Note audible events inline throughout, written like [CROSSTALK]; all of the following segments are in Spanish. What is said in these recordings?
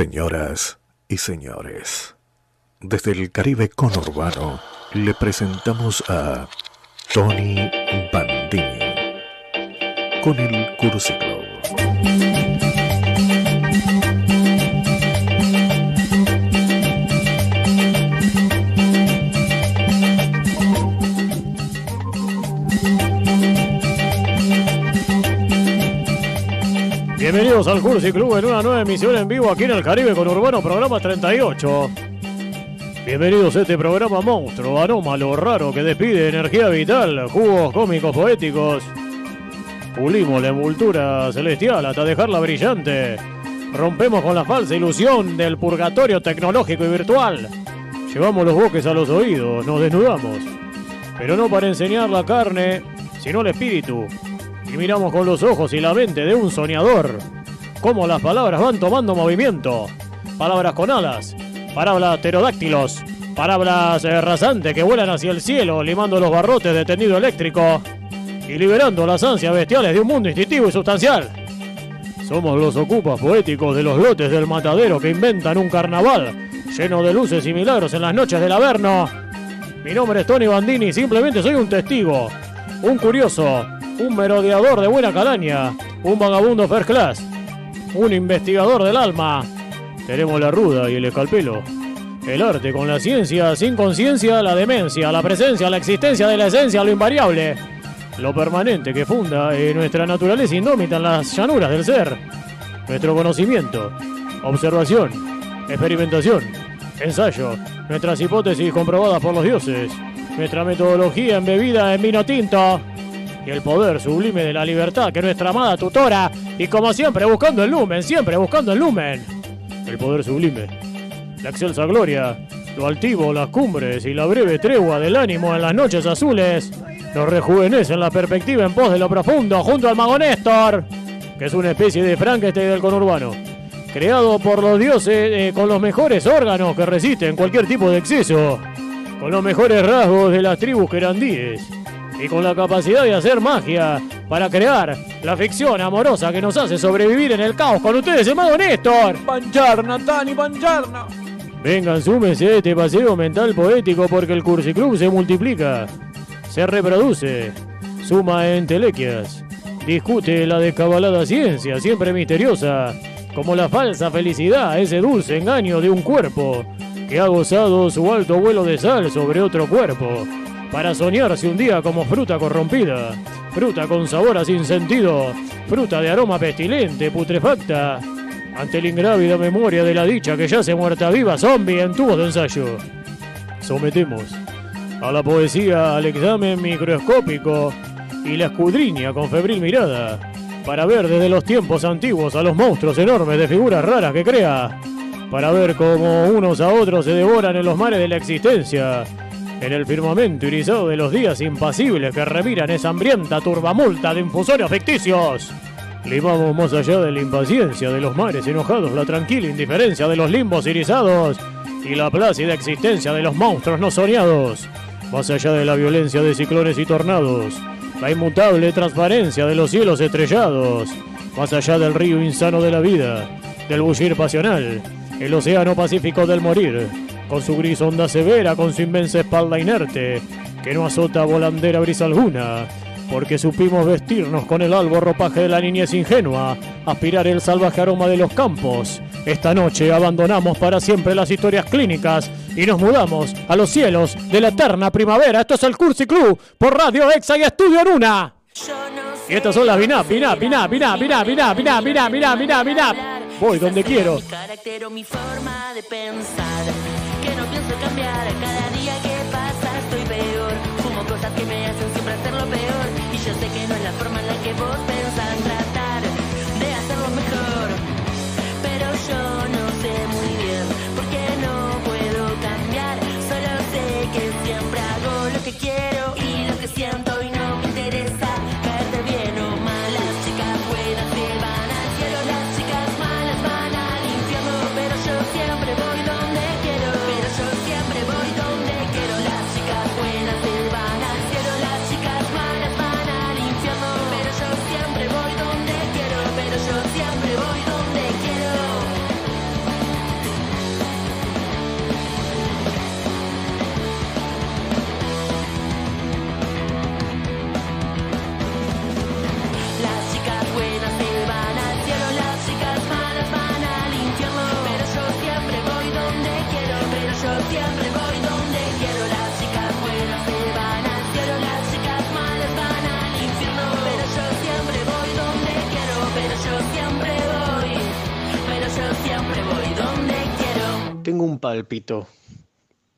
Señoras y señores, desde el Caribe conurbano le presentamos a Tony Bandini con el Cursi Bienvenidos al Cursi Club en una nueva emisión en vivo aquí en el Caribe con Urbano, programa 38. Bienvenidos a este programa monstruo, anómalo, raro, que despide energía vital, jugos cómicos poéticos. Pulimos la envoltura celestial hasta dejarla brillante. Rompemos con la falsa ilusión del purgatorio tecnológico y virtual. Llevamos los boques a los oídos, nos desnudamos. Pero no para enseñar la carne, sino el espíritu. Y miramos con los ojos y la mente de un soñador. Cómo las palabras van tomando movimiento. Palabras con alas, palabras pterodáctilos, palabras eh, rasantes que vuelan hacia el cielo, limando los barrotes de tendido eléctrico y liberando las ansias bestiales de un mundo instintivo y sustancial. Somos los ocupas poéticos de los lotes del matadero que inventan un carnaval lleno de luces y milagros en las noches del Averno. Mi nombre es Tony Bandini y simplemente soy un testigo, un curioso, un merodeador de buena calaña, un vagabundo first class, un investigador del alma. Tenemos la ruda y el escalpelo. El arte con la ciencia, sin conciencia, la demencia, la presencia, la existencia de la esencia, lo invariable. Lo permanente que funda en nuestra naturaleza indómita en las llanuras del ser. Nuestro conocimiento, observación, experimentación, ensayo, nuestras hipótesis comprobadas por los dioses, nuestra metodología embebida en vino tinto y el poder sublime de la libertad que nuestra amada tutora y como siempre buscando el lumen, siempre buscando el lumen. El poder sublime, la excelsa gloria, lo altivo, las cumbres y la breve tregua del ánimo en las noches azules nos rejuvenece en la perspectiva en pos de lo profundo junto al mago Néstor, que es una especie de Frankenstein del conurbano, creado por los dioses eh, con los mejores órganos que resisten cualquier tipo de exceso, con los mejores rasgos de las tribus querandíes y con la capacidad de hacer magia para crear la ficción amorosa que nos hace sobrevivir en el caos con ustedes, el mago Néstor. Buongiorno, Tony, buongiorno. Vengan, súmense a este paseo mental poético porque el Cursi Club se multiplica, se reproduce, suma entelequias, discute la descabalada ciencia, siempre misteriosa, como la falsa felicidad, ese dulce engaño de un cuerpo que ha gozado su alto vuelo de sal sobre otro cuerpo, para soñarse un día como fruta corrompida, fruta con sabor a sin sentido, fruta de aroma pestilente, putrefacta, ante la ingrávida memoria de la dicha que yace muerta viva zombie en tubos de ensayo. Sometemos a la poesía al examen microscópico y la escudriña con febril mirada para ver desde los tiempos antiguos a los monstruos enormes de figuras raras que crea, para ver cómo unos a otros se devoran en los mares de la existencia, en el firmamento irisado de los días impasibles que remiran esa hambrienta turbamulta de infusorios ficticios. Limamos más allá de la impaciencia de los mares enojados, la tranquila indiferencia de los limbos irisados y la plácida existencia de los monstruos no soñados. Más allá de la violencia de ciclones y tornados, la inmutable transparencia de los cielos estrellados. Más allá del río insano de la vida, del bullir pasional, el océano pacífico del morir, con su gris onda severa, con su inmensa espalda inerte, que no azota volandera brisa alguna, porque supimos vestirnos con el albo ropaje de la niñez ingenua, aspirar el salvaje aroma de los campos. Esta noche abandonamos para siempre las historias clínicas y nos mudamos a los cielos de la eterna primavera. Esto es el Cursi Club por Radio Exa y Estudio Luna. Y estas son las Vinap, Vinap, Vinap, Vinap, Vinap, Vinap, Vinap, Vinap, Vinap, Vinap. Voy donde quiero. Mi mi forma de pensar. Cada día que pasa estoy peor. Fumo cosas que me hacen siempre hacerlo peor. Y yo sé que no es la forma en la que vos pensás tratar de hacerlo mejor. Pero yo no sé muy bien por qué no puedo cambiar. Solo sé que siempre hago lo que quiero y lo que siento Pálpito,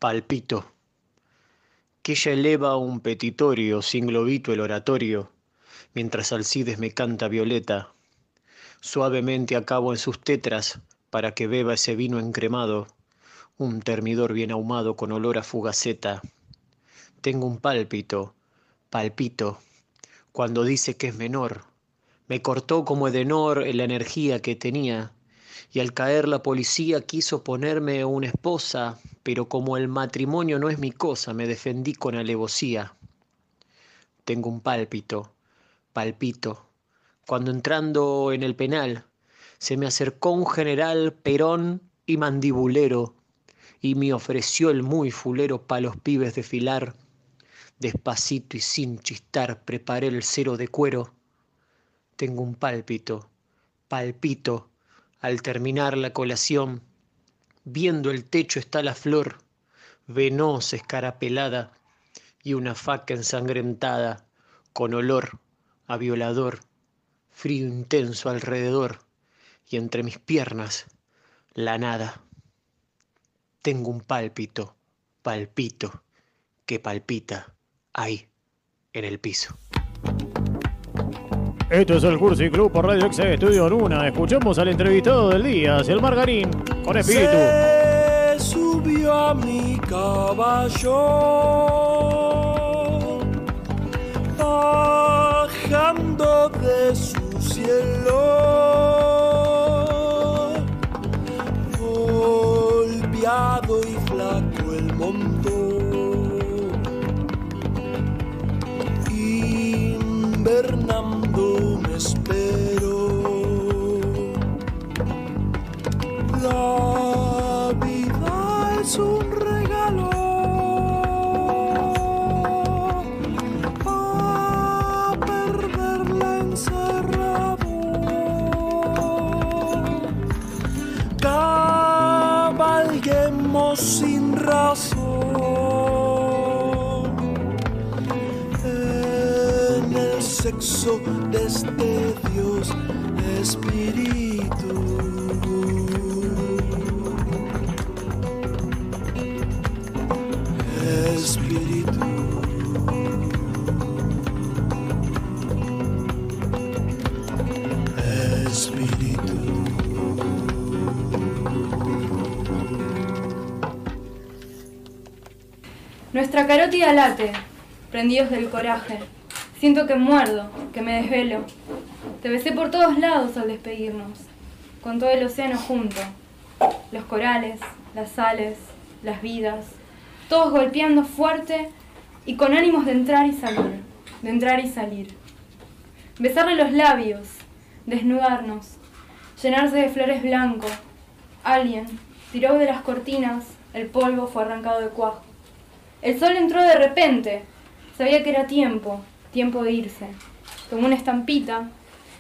palpito, que ella eleva un petitorio sin globito el oratorio, mientras Alcides me canta violeta. Suavemente acabo en sus tetras para que beba ese vino encremado, un termidor bien ahumado con olor a fugaceta. Tengo un pálpito, palpito, cuando dice que es menor. Me cortó como Edenor en la energía que tenía y al caer la policía quiso ponerme una esposa, pero como el matrimonio no es mi cosa, me defendí con alevosía. Tengo un pálpito, palpito, cuando entrando en el penal se me acercó un general perón y mandibulero y me ofreció el muy fulero pa' los pibes de filar. Despacito y sin chistar preparé el cero de cuero. Tengo un pálpito, palpito, al terminar la colación, viendo el techo está la flor, venosa escarapelada, y una faca ensangrentada, con olor a violador, frío intenso alrededor, y entre mis piernas la nada. Tengo un pálpito, palpito, que palpita ahí, en el piso. Esto es el Cursi Club por Radio Ex Estudio Luna. Escuchamos al entrevistado del día, el Margarín, con espíritu. Subió a mi caballo, sexo de este Dios Espíritu. Espíritu. Espíritu. Nuestra carótida late, prendidos del coraje. Siento que muerdo, que me desvelo. Te besé por todos lados al despedirnos, con todo el océano junto. Los corales, las sales, las vidas, todos golpeando fuerte y con ánimos de entrar y salir, de entrar y salir. Besarle los labios, desnudarnos, llenarse de flores blanco. Alguien tiró de las cortinas, el polvo fue arrancado de cuajo. El sol entró de repente. Sabía que era tiempo, tiempo de irse. Como una estampita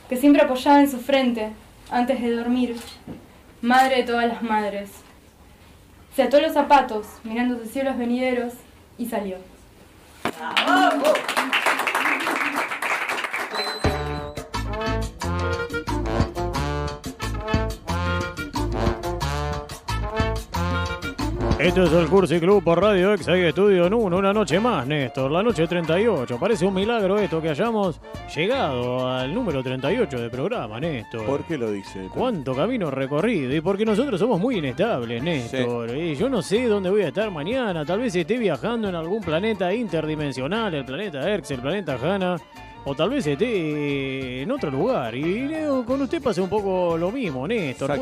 que siempre apoyaba en su frente antes de dormir. Madre de todas las madres. Se ató los zapatos mirando sus cielos venideros y salió. Esto es el Cursi Club por Radio Ex Estudio en uno, una noche más, Néstor, la noche 38. Parece un milagro esto que hayamos llegado al número 38 de programa, Néstor. ¿Por qué lo dice? ¿Cuánto camino recorrido? Y porque nosotros somos muy inestables, Néstor. Y yo no sé dónde voy a estar mañana. Tal vez esté viajando en algún planeta interdimensional, el planeta Erx, el planeta Hanna. O tal vez esté en otro lugar. Y con usted pasa un poco lo mismo, Néstor.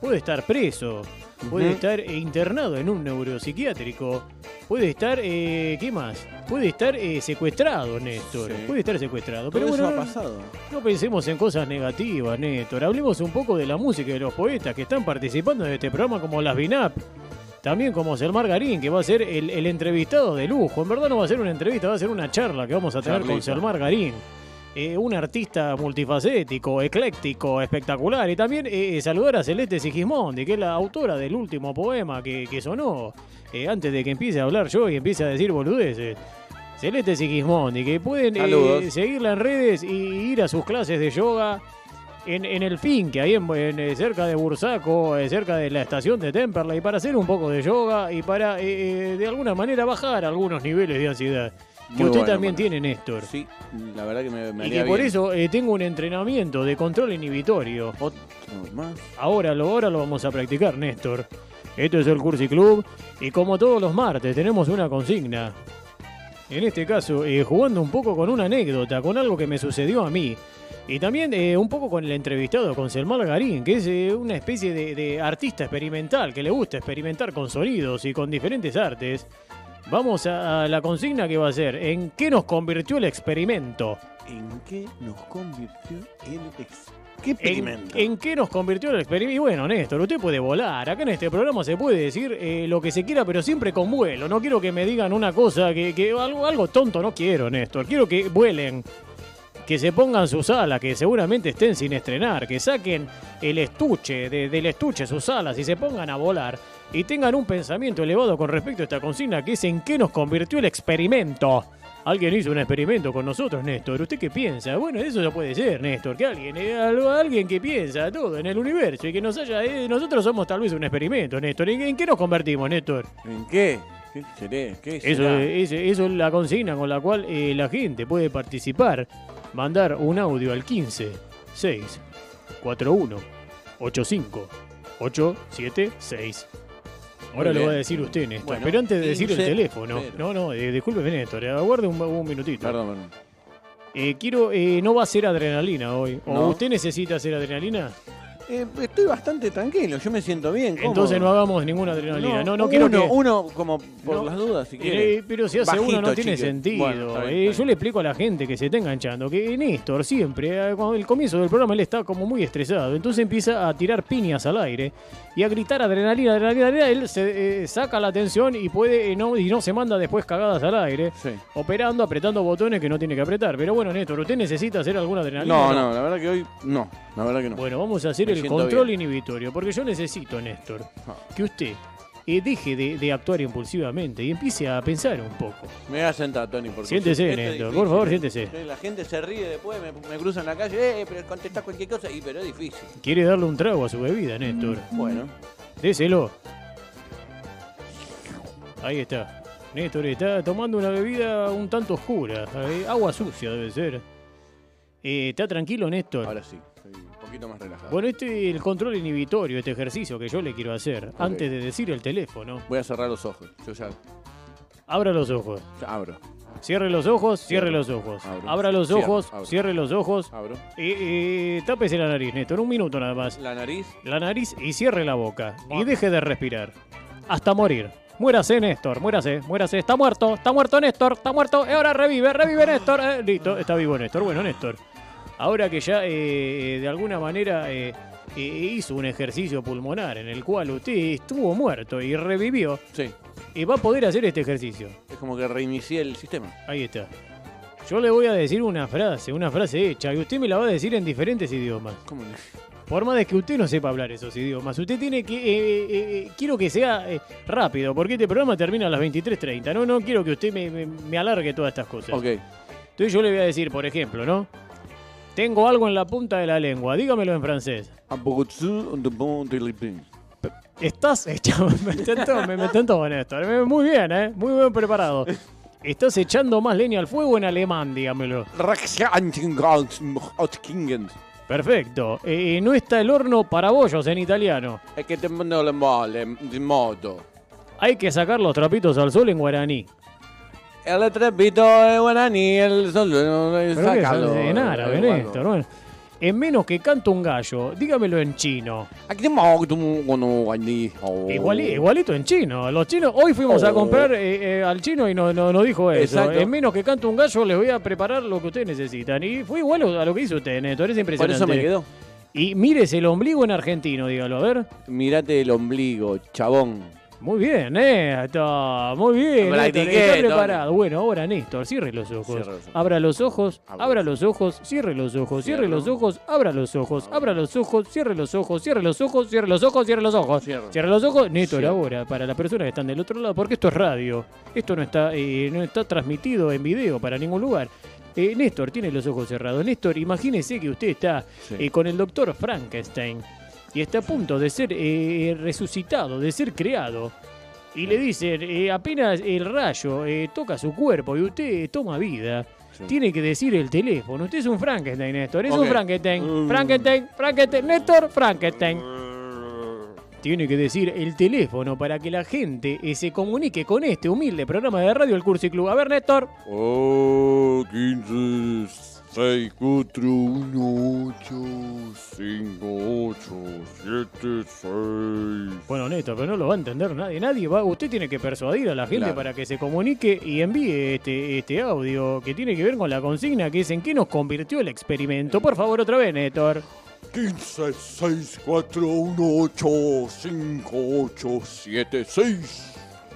Puede, estar preso. Puede estar internado en un neuropsiquiátrico. Puede estar, eh, ¿qué más? Puede estar eh, secuestrado, Néstor. Sí. Puede estar secuestrado. Todo Pero eso bueno, ha pasado. no pensemos en cosas negativas, Néstor. Hablemos un poco de la música y de los poetas que están participando en este programa, como las Binap. También como Selmar Garín, que va a ser el, el entrevistado de lujo. En verdad no va a ser una entrevista, va a ser una charla que vamos a tener con Charlita. Selmar Garín. Eh, un artista multifacético, ecléctico, espectacular. Y también eh, saludar a Celeste Sigismondi, que es la autora del último poema que, que sonó eh, antes de que empiece a hablar yo y empiece a decir boludeces. Celeste Sigismondi, que pueden eh, seguirla en redes y ir a sus clases de yoga en, en el Finque, ahí en, en, eh, cerca de Bursaco, eh, cerca de la estación de Temperley, para hacer un poco de yoga y para eh, de alguna manera bajar algunos niveles de ansiedad. Que Muy usted bueno, también bueno. tiene, Néstor. Sí, la verdad que me, me Y que por bien. eso eh, tengo un entrenamiento de control inhibitorio. Otro más. Ahora lo, ahora lo vamos a practicar, Néstor. Esto es el Cursi Club y como todos los martes tenemos una consigna. En este caso, eh, jugando un poco con una anécdota, con algo que me sucedió a mí. Y también eh, un poco con el entrevistado, con Selmar Garín, que es eh, una especie de, de artista experimental, que le gusta experimentar con sonidos y con diferentes artes. Vamos a, a la consigna que va a ser, ¿en qué nos convirtió el experimento? ¿En qué nos convirtió el ex... ¿Qué ¿En, experimento? en qué nos convirtió el experimento? Y bueno, Néstor, usted puede volar. Acá en este programa se puede decir eh, lo que se quiera, pero siempre con vuelo. No quiero que me digan una cosa, que, que algo, algo tonto no quiero, Néstor. Quiero que vuelen, que se pongan sus alas, que seguramente estén sin estrenar, que saquen el estuche, de- del estuche sus alas y se pongan a volar. Y tengan un pensamiento elevado con respecto a esta consigna, que es en qué nos convirtió el experimento. Alguien hizo un experimento con nosotros, Néstor. ¿Usted qué piensa? Bueno, eso ya puede ser, Néstor. Que alguien, eh, algo- alguien que piensa todo en el universo y que nos haya. eh, nosotros somos tal vez un experimento, Néstor. ¿En, en qué nos convertimos, Néstor? ¿En qué? ¿Qué seré? ¿Qué Eso, será? es- eso es la consigna con la cual eh, la gente puede participar. Mandar un audio al 15 6 41 85 876. Ahora lo va a decir usted, Néstor. Bueno, pero antes de decir el 15, teléfono. pero- No, no, eh, discúlpeme, Néstor. eh, Aguarde un, un minutito. Perdón, perdón. Eh, quiero, eh, no va a ser adrenalina hoy. ¿O No. usted necesita hacer adrenalina? Eh, estoy bastante tranquilo, yo me siento bien. Entonces no hagamos ninguna adrenalina. No, no, quiero uno, que. uno como por No. las dudas, si quiere. Eh, pero si hace uno no tiene chique. sentido. Bueno, está bien, Eh, yo le explico a la gente que se está enganchando que Néstor siempre, eh, cuando el comienzo del programa, él está como muy estresado. Entonces empieza a tirar piñas al aire y a gritar adrenalina, adrenalina, adrenalina. Él se eh, saca la atención y puede no, y no se manda después cagadas al aire, Sí. operando, apretando botones que no tiene que apretar. Pero bueno, Néstor, ¿usted necesita hacer alguna adrenalina? No, no, la verdad que hoy no, la verdad que no. Bueno, vamos a hacer el control bien. inhibitorio, porque yo necesito, Néstor, Ah. que usted eh, deje de, de actuar impulsivamente y empiece a pensar un poco. Me voy a sentar, Tony. Porque Siéntese, Néstor, difícil, por favor, ¿eh? siéntese. La gente se ríe después, me, me cruza en la calle, eh, pero contestás cualquier cosa, y pero es difícil. Quiere darle un trago a su bebida, Néstor. Bueno, Déselo. Ahí está. Néstor está tomando una bebida un tanto oscura. eh, agua sucia debe ser. Eh, ¿Está tranquilo, Néstor? ahora sí, estoy un poquito más relajado. Bueno, este es el control inhibitorio, este ejercicio que yo le quiero hacer. Antes de decir el teléfono, Voy a cerrar los ojos, yo ya, abra los ojos. abro, Cierre los ojos, cierre los ojos. Abro. Abra los ojos, cierre los ojos. abro. Eh, eh, tápese la nariz, Néstor. Un minuto nada más. La nariz, La nariz y cierre la boca. Y deje de respirar. Hasta morir. Muérase, Néstor. Muérase, muérase. Está muerto, está muerto Néstor, está muerto. Y ahora revive, revive Néstor. Eh, listo, está vivo Néstor. Bueno, Néstor. Ahora que ya eh, de alguna manera eh, eh, hizo un ejercicio pulmonar en el cual usted estuvo muerto y revivió, sí, y va a poder hacer este ejercicio. es como que reinicié el sistema. Ahí está. Yo le voy a decir una frase, una frase hecha, y usted me la va a decir en diferentes idiomas. ¿Cómo le- Por más de que usted no sepa hablar esos idiomas, usted tiene que... eh, eh, eh, quiero que sea eh, rápido, porque este programa termina a las 23.30. No, no quiero que usted me, me- me alargue todas estas cosas. Ok, Entonces yo le voy a decir, por ejemplo, ¿no? Tengo algo en la punta de la lengua, dígamelo en francés. Estás echando... Me intento, me, intento Néstor. Eh, Muy bien, ¿eh? Muy bien preparado. Estás echando más leña al fuego en alemán, dígamelo. Perfecto. Eh, no está el horno para bollos en italiano. Es que te modo. Hay que sacar los trapitos al sol en guaraní. El trepito de guaraní, el sol, no, Pero que sácalo. es en árabe, eh, Néstor. Bueno, en menos que canta un gallo, dígamelo en chino. Oh. Iguali- igualito en chino. Los chinos, hoy fuimos a Oh. comprar eh, eh, al chino y nos no, nos dijo eso. Exacto. En menos que canta un gallo, les voy a preparar lo que ustedes necesitan. Y fue igual a lo que hizo usted, Néstor. Es Por impresionante. eso me quedó. Y mírese el ombligo en argentino, dígalo, a ver. Mirate el ombligo, chabón. Muy bien, Néstor. Muy bien. Néstor, Practiqué, está Tony. preparado. Bueno, ahora Néstor, cierre los ojos. Cierre los ojos. Abra los ojos, abra los ojos, cierre los ojos, cierre los ojos, abra los ojos, abra los ojos, cierre los ojos, cierre los ojos, cierre los ojos, cierre los ojos. Cierre los ojos, Néstor, ahora, para las personas que están del otro lado, porque esto es radio. Esto no está, eh, no está transmitido en video para ningún lugar. Eh, Néstor tiene los ojos cerrados. Néstor, imagínese que usted está Sí. eh, con el doctor Frankenstein y está a punto de ser eh, resucitado, de ser creado. Y le dicen, eh, apenas el rayo eh, toca su cuerpo y usted toma vida, Sí. tiene que decir el teléfono. Usted es un Frankenstein, Néstor. Es un Frankenstein. Mm. Frankenstein, Frankenstein, Néstor, Frankenstein. Tiene que decir el teléfono para que la gente eh, se comunique con este humilde programa de radio El Cursi Club. A ver, Néstor. Oh, 15, 6, 4, 1, 8, 5, 8, 7, 6. Bueno, Néstor, pero no lo va a entender nadie. Nadie va. Usted tiene que persuadir a la gente Claro. para que se comunique y envíe este, este audio que tiene que ver con la consigna que es en qué nos convirtió el experimento. Por favor, otra vez, Néstor. 15, 6, 4, 1, 8, 5, 8, 7, 6.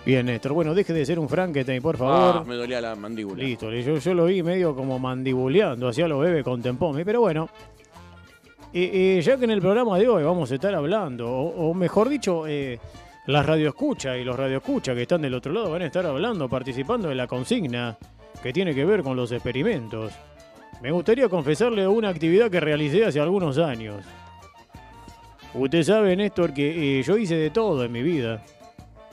Bien, Néstor. Bueno, deje de ser un Frankenstein, por favor. Ah, me dolía la mandíbula. Listo, yo, yo lo vi medio como mandibuleando, hacía lo bebe con Tempomi, pero bueno. Eh, eh, ya que en el programa de hoy vamos a estar hablando, o, o mejor dicho, eh, las radioescuchas y los radioescuchas que están del otro lado van a estar hablando, participando de la consigna que tiene que ver con los experimentos. Me gustaría confesarle una actividad que realicé hace algunos años. Usted sabe, Néstor, que eh, yo hice de todo en mi vida.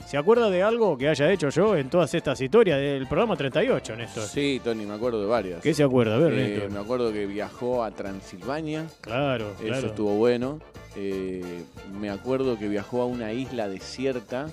¿Se acuerda de algo que haya hecho yo en todas estas historias del programa 38, Néstor? Sí, Tony, me acuerdo de varias. ¿Qué se acuerda? A ver, Eh, Néstor. me acuerdo que viajó a Transilvania. Claro, Eso claro. estuvo bueno. Eh, me acuerdo que viajó a una isla desierta.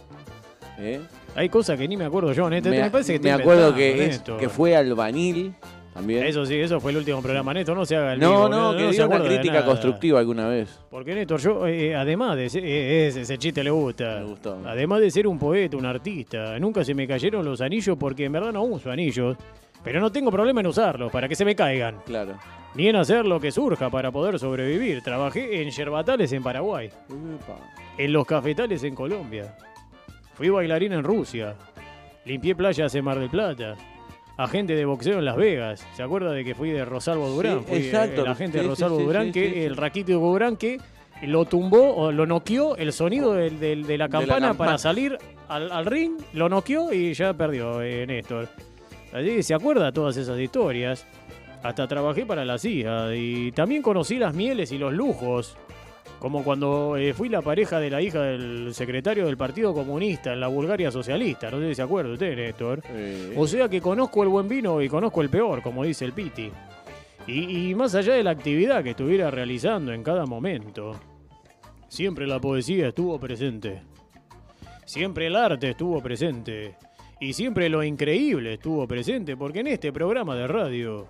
¿eh? Hay cosas que ni me acuerdo yo, Néstor. me, Me, parece que me acuerdo que, es- que fue albanil también. Eso sí, eso fue el último programa, Néstor. No se haga el no, vivo, no, que se dio una crítica constructiva alguna vez. Porque Néstor, yo, eh, además de ser, eh, ese, ese chiste le gusta. Me gustó. Además de ser un poeta, un artista, nunca se me cayeron los anillos porque en verdad no uso anillos. Pero no tengo problema en usarlos para que se me caigan. Claro. Ni en hacer lo que surja para poder sobrevivir. Trabajé en yerbatales en Paraguay. En los cafetales en Colombia. Fui bailarín en Rusia. Limpié playas en Mar del Plata. Agente de boxeo en Las Vegas. ¿Se acuerda de que fui de Rosalvo Durán? Sí, fui eh, exacto. el agente de Sí, Rosalvo sí, Durán, que el raquítico Durán que lo tumbó o lo noqueó el sonido del- del- de la la campana campana. para salir al, al ring, lo noqueó y ya perdió eh, Néstor. Allí se acuerda todas esas historias. Hasta trabajé para la CIA y también conocí las mieles y los lujos. Como cuando eh, fui la pareja de la hija del secretario del Partido Comunista en la Bulgaria socialista. No sé si se acuerda usted, Néstor. Eh, O sea que conozco el buen vino y conozco el peor, como dice el Piti. Y, y más allá de la actividad que estuviera realizando en cada momento, siempre la poesía estuvo presente. Siempre el arte estuvo presente. Y siempre lo increíble estuvo presente, porque en este programa de radio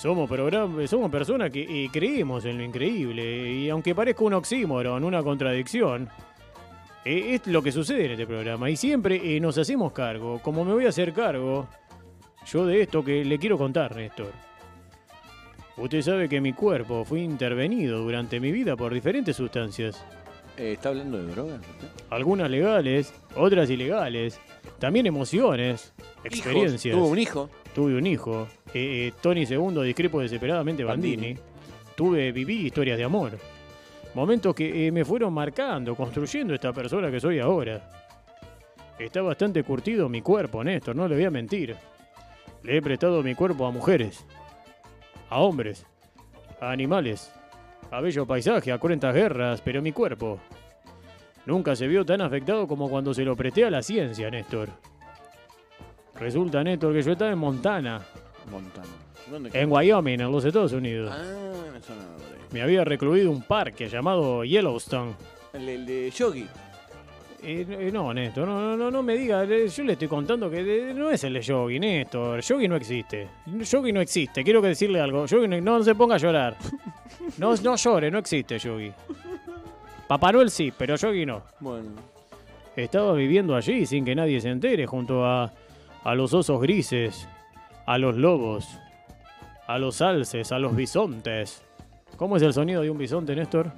somos, somos personas que eh, creemos en lo increíble. Y aunque parezca un oxímoron, una contradicción, eh, es lo que sucede en este programa. Y siempre eh, nos hacemos cargo, como me voy a hacer cargo yo de esto que le quiero contar, Néstor. Usted sabe que mi cuerpo fue intervenido durante mi vida por diferentes sustancias. eh, ¿Está hablando de drogas? Algunas legales, otras ilegales. También emociones, experiencias. Hijos. ¿Tuvo un hijo? Tuve un hijo. Eh, eh, Tony II, discrepo desesperadamente Bandini. Bandini. Tuve, viví historias de amor. Momentos que eh, me fueron marcando, construyendo esta persona que soy ahora. Está bastante curtido mi cuerpo, Néstor, no le voy a mentir. Le he prestado mi cuerpo a mujeres, a hombres, a animales, a bello paisaje, a cruentas guerras, pero mi cuerpo nunca se vio tan afectado como cuando se lo presté a la ciencia, Néstor. Resulta, Néstor, que yo estaba en Montana, Montana. ¿Dónde? en Wyoming, en los Estados Unidos. Ah, ahí. Me había recluido un parque llamado Yellowstone. El, el de Yogi. Eh, eh, no, Néstor, no, no, no, no me diga. eh, Yo le estoy contando que eh, no es el de Yogi, Néstor. Yogi no existe. Yogi no existe. Quiero que decirle algo. Yogi no, no se ponga a llorar. No, no llore, no existe Yogi. Papá Noel sí, pero Yogi no. Bueno. Estaba viviendo allí sin que nadie se entere, junto a, a los osos grises, a los lobos, a los alces, a los bisontes. ¿Cómo es el sonido de un bisonte, Néstor?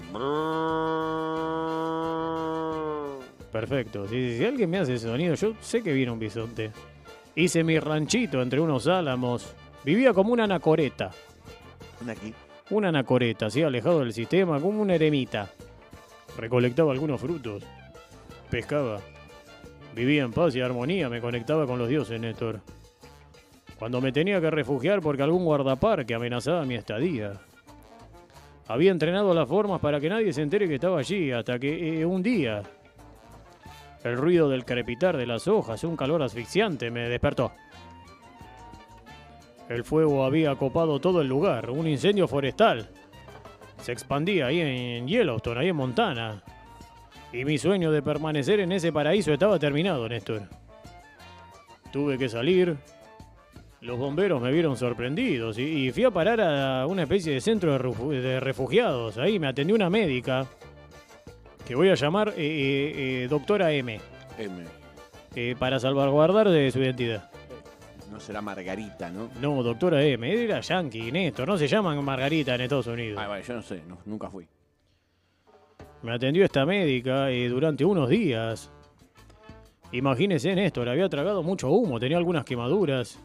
Perfecto. Si, si alguien me hace ese sonido, yo sé que viene un bisonte. Hice mi ranchito entre unos álamos. Vivía como una anacoreta. Una aquí. Una anacoreta, así alejado del sistema, como una eremita. Recolectaba algunos frutos. Pescaba. Vivía en paz y armonía, me conectaba con los dioses, Néstor. Cuando me tenía que refugiar porque algún guardaparque amenazaba mi estadía. Había entrenado las formas para que nadie se entere que estaba allí, hasta que eh, un día el ruido del crepitar de las hojas, un calor asfixiante, me despertó. El fuego había copado todo el lugar, un incendio forestal. Se expandía ahí en Yellowstone, ahí en Montana. Y mi sueño de permanecer en ese paraíso estaba terminado, Néstor. Tuve que salir. Los bomberos me vieron sorprendidos y, y fui a parar a una especie de centro de, refu- de refugiados. Ahí me atendió una médica que voy a llamar eh, eh, eh, doctora M, M. eh, para salvaguardar de su identidad. No será Margarita, ¿no? No, doctora M, era yankee, Néstor, no se llaman Margarita en Estados Unidos. Ay, vale, yo no sé, no- nunca fui. Me atendió esta médica eh, durante unos días. Imagínese, Néstor, había tragado mucho humo, tenía algunas quemaduras.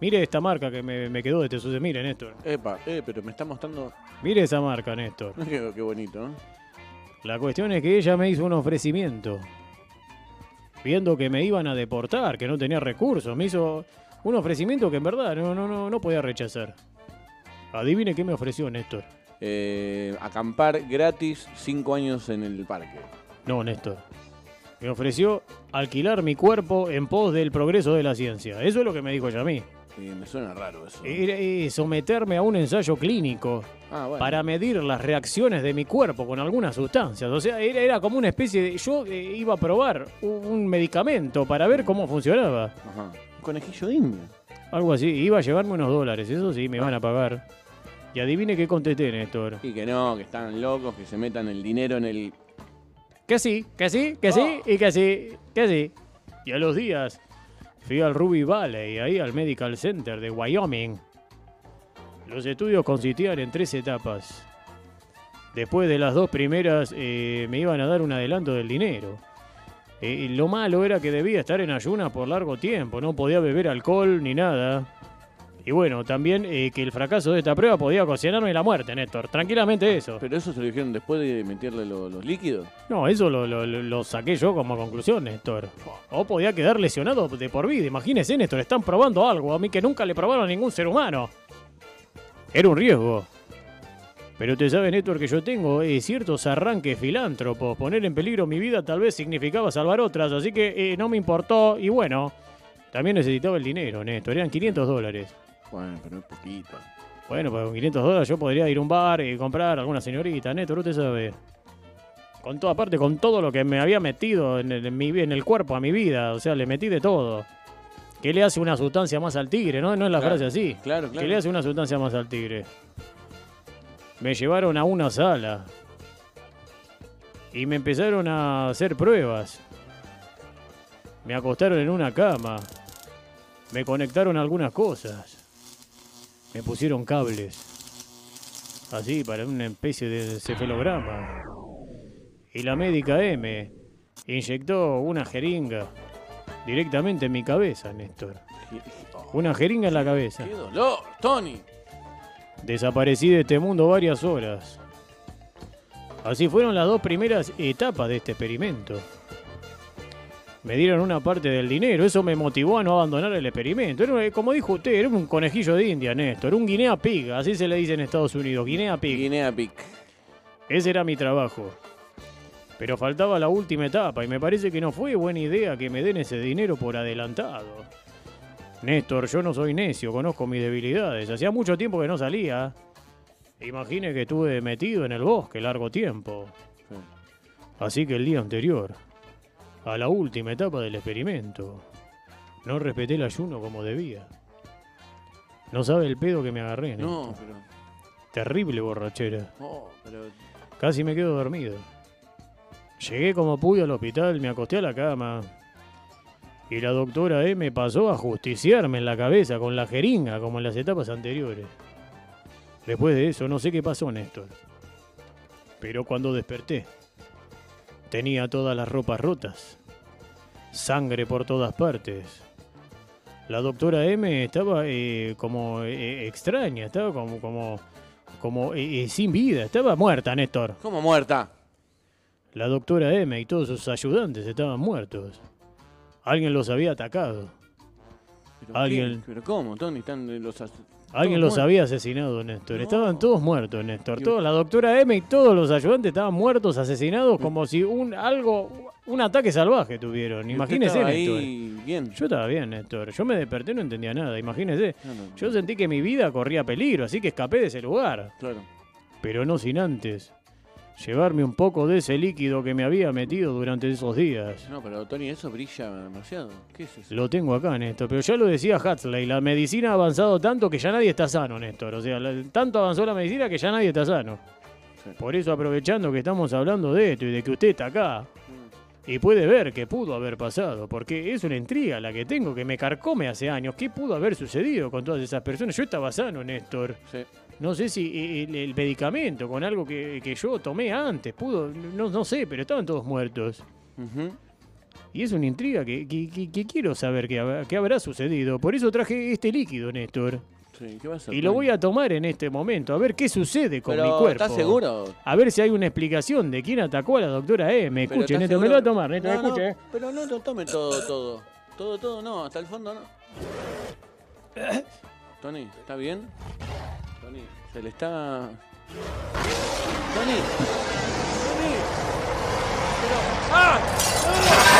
Mire esta marca que me, me quedó de Tesude. Mire, Néstor. Epa, eh, pero me está mostrando. Mire esa marca, Néstor. [LAUGHS] qué, qué bonito, ¿no? La cuestión es que ella me hizo un ofrecimiento. Viendo que me iban a deportar, que no tenía recursos, me hizo un ofrecimiento que en verdad no, no, no, no podía rechazar. Adivine qué me ofreció Néstor. Eh, acampar gratis cinco años en el parque. No, Néstor. Me ofreció alquilar mi cuerpo en pos del progreso de la ciencia. Eso es lo que me dijo ella a mí. Eh, me suena raro eso. Era, eh, someterme a un ensayo clínico Ah, bueno. para medir las reacciones de mi cuerpo con algunas sustancias. O sea, era, era como una especie de... Yo eh, iba a probar un, un medicamento para ver cómo funcionaba. Ajá. Un conejillo de India. Algo así. Iba a llevarme unos dólares. Eso sí, me van a pagar. Y adivine qué contesté, Néstor. Y que no, que están locos, que se metan el dinero en el. Que sí, que sí, que sí, y que sí, que sí. Y a los días fui al Ruby Valley, ahí al Medical Center de Wyoming. Los estudios consistían en tres etapas. Después de las dos primeras eh, me iban a dar un adelanto del dinero. Eh, y lo malo era que debía estar en ayunas por largo tiempo, no podía beber alcohol ni nada. Y bueno, también eh, que el fracaso de esta prueba podía ocasionarme la muerte, Néstor. Tranquilamente eso. Pero eso se lo dijeron después de meterle lo- los líquidos. No, eso lo, lo- saqué yo como conclusión, Néstor. O podía quedar lesionado de por vida. Imagínese, Néstor, están probando algo a mí que nunca le probaron a ningún ser humano. Era un riesgo. Pero te sabe, Néstor, que yo tengo eh, ciertos arranques filántropos. Poner en peligro mi vida tal vez significaba salvar otras, así que eh, no me importó. Y bueno, también necesitaba el dinero, Néstor. Eran 500 dólares. Bueno, pero es poquito. Bueno, pues con 500 dólares yo podría ir a un bar y comprar alguna señorita, Néstor, usted sabe. Con toda parte, con todo lo que me había metido en el, en mi, en el cuerpo, a mi vida, o sea, le metí de todo. ¿Qué le hace una sustancia más al tigre? No, no es la Claro, frase así. Claro, ¿Qué claro. le hace una sustancia más al tigre? Me llevaron a una sala y me empezaron a hacer pruebas. Me acostaron en una cama. Me conectaron algunas cosas. Me pusieron cables. Así, para una especie de cefalograma. Y la médica M inyectó una jeringa directamente en mi cabeza, Néstor. Una jeringa en la cabeza. ¡Qué dolor, Tony! Desaparecí de este mundo varias horas. Así fueron las dos primeras etapas de este experimento. Me dieron una parte del dinero, eso me motivó a no abandonar el experimento. Era, como dijo usted, era un conejillo de India, Néstor, un guinea pig, así se le dice en Estados Unidos, guinea pig. Guinea Pig. Ese era mi trabajo. Pero faltaba la última etapa y me parece que no fue buena idea que me den ese dinero por adelantado. Néstor, yo no soy necio, conozco mis debilidades. Hacía mucho tiempo que no salía. Imagine que estuve metido en el bosque largo tiempo. Sí. Así que el día anterior, a la última etapa del experimento, no respeté el ayuno como debía. No sabe el pedo que me agarré, Néstor. No, pero. Terrible borrachera. Oh, pero. Casi me quedo dormido. Llegué como pude al hospital, me acosté a la cama. Y la doctora M pasó a justiciarme en la cabeza con la jeringa, como en las etapas anteriores. Después de eso, no sé qué pasó, Néstor. Pero cuando desperté, tenía todas las ropas rotas. Sangre por todas partes. La doctora M estaba eh, como eh, extraña, estaba como, como, como eh, sin vida, estaba muerta, Néstor. ¿Cómo muerta? La doctora M y todos sus ayudantes estaban muertos. Alguien los había atacado. ¿Pero Alguien-? ¿Pero cómo, Tony? Están los Alguien los muertos. había asesinado, Néstor. No. Estaban todos muertos, Néstor. Toda la doctora M y todos los ayudantes estaban muertos, asesinados, como si un algo, un ataque salvaje tuvieron. ¿Y usted Imagínese, Néstor. bien. Yo estaba bien, Néstor. Yo me desperté y no entendía nada. Imagínese. No, no, no. Yo sentí que mi vida corría peligro, así que escapé de ese lugar. Claro. Pero no sin antes llevarme un poco de ese líquido que me había metido durante esos días. No, pero Tony, eso brilla demasiado. ¿Qué es eso? Lo tengo acá, Néstor, pero ya lo decía Huxley, la medicina ha avanzado tanto que ya nadie está sano, Néstor. O sea, la- tanto avanzó la medicina que ya nadie está sano. Sí. Por eso aprovechando que estamos hablando de esto y de que usted está acá y puede ver qué pudo haber pasado, porque es una intriga la que tengo que me carcome hace años. ¿Qué pudo haber sucedido con todas esas personas? Yo estaba sano, Néstor. Sí. No sé si eh, el, el medicamento con algo que, que yo tomé antes pudo, no, no sé, pero estaban todos muertos. Y es una intriga que, que- que- quiero saber qué habrá sucedido. Por eso traje este líquido, Néstor. Sí, ¿qué va a hacer? Y lo voy a tomar en este momento, a ver qué sucede con Pero, mi cuerpo. ¿Estás seguro? A ver si hay una explicación de quién atacó a la doctora E. Me escuche, ¿estás Néstor, me lo seguro? voy a tomar, No, no, escuche. pero no lo tome todo, todo. Todo, todo, no. Hasta el fondo, no. Tony, ¿está bien? Tony, se le está... Tony. Tony. Pero... ¡Ah! Habitante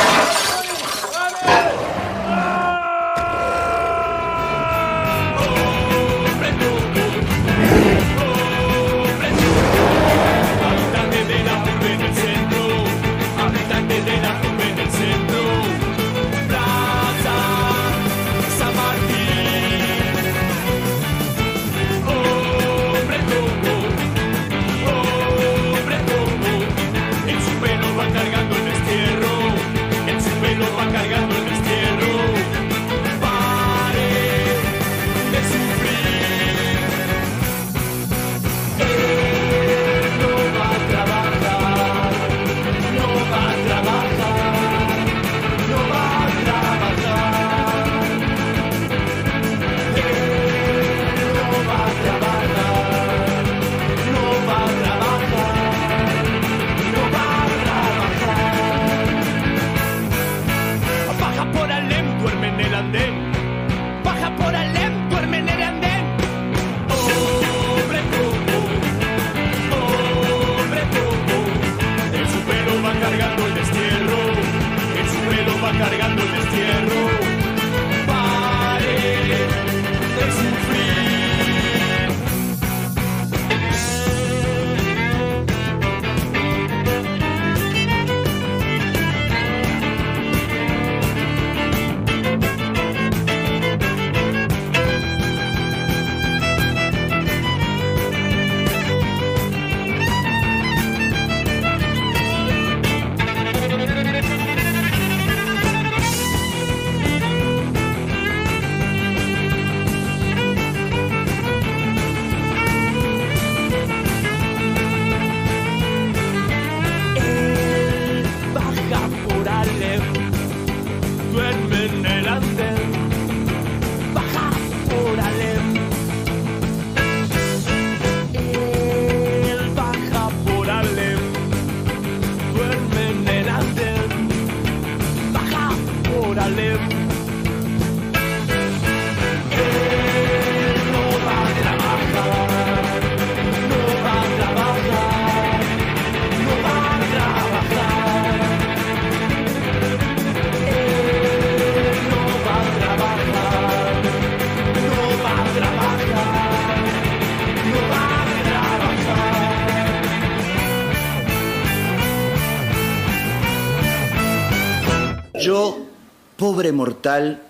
mortal,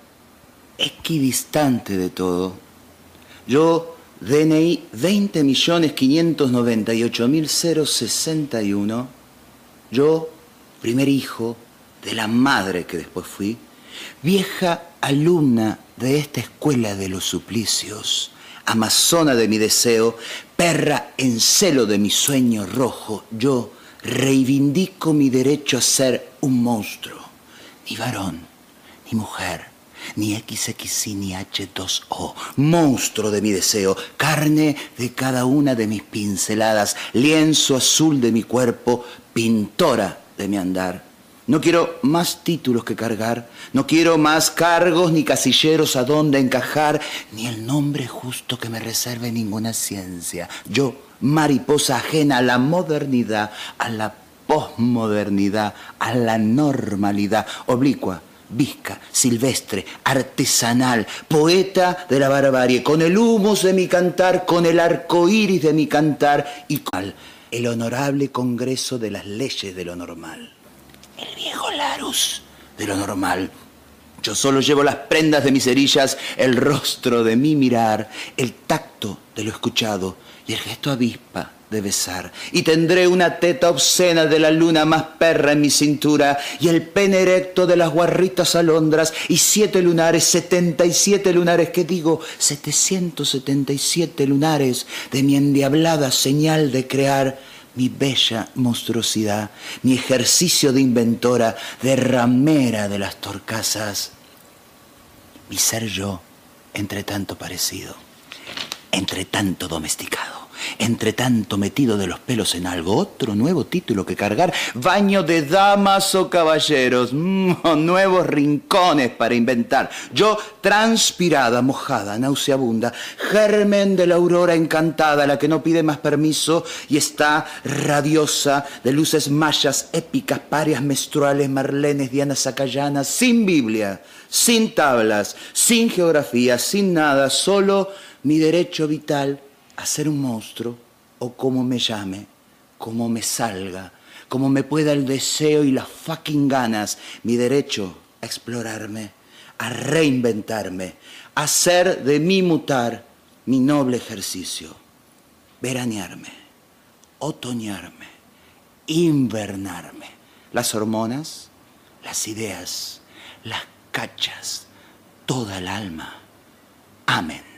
equidistante de todo. Yo, DNI 20.598.061. Yo, primer hijo de la madre que después fui, vieja alumna de esta escuela de los suplicios, amazona de mi deseo, perra en celo de mi sueño rojo, yo reivindico mi derecho a ser un monstruo, ni varón, ni mujer, ni XXI ni H2O, monstruo de mi deseo, carne de cada una de mis pinceladas, lienzo azul de mi cuerpo, pintora de mi andar. No quiero más títulos que cargar, no quiero más cargos ni casilleros a donde encajar, ni el nombre justo que me reserve ninguna ciencia. Yo, mariposa ajena a la modernidad, a la posmodernidad, a la normalidad, oblicua, visca, silvestre, artesanal, poeta de la barbarie, con el humus de mi cantar, con el arco iris de mi cantar y con el honorable congreso de las leyes de lo normal. El viejo Larus de lo normal. Yo solo llevo las prendas de mis cerillas, el rostro de mi mirar, el tacto de lo escuchado y el gesto avispa de besar. Y tendré una teta obscena de la luna más perra en mi cintura y el pene erecto de las guarritas alondras y siete lunares, setenta y siete lunares, que digo, setecientos setenta y siete lunares de mi endiablada señal de crear mi bella monstruosidad, mi ejercicio de inventora, de ramera de las torcasas, mi ser yo, entre tanto parecido, entre tanto domesticado, entre tanto metido de los pelos en algo, otro nuevo título que cargar, baño de damas o caballeros, mm, nuevos rincones para inventar, yo transpirada, mojada, nauseabunda, germen de la aurora encantada, la que no pide más permiso y está radiosa de luces mayas, épicas, parias menstruales, marlenes, dianas sacayanas, sin Biblia, sin tablas, sin geografía, sin nada, solo mi derecho vital a ser un monstruo o como me llame, como me salga, como me pueda el deseo y las fucking ganas, mi derecho a explorarme, a reinventarme, a hacer de mí mutar mi noble ejercicio, veranearme, otoñarme, invernarme, las hormonas, las ideas, las cachas, toda el alma. Amén.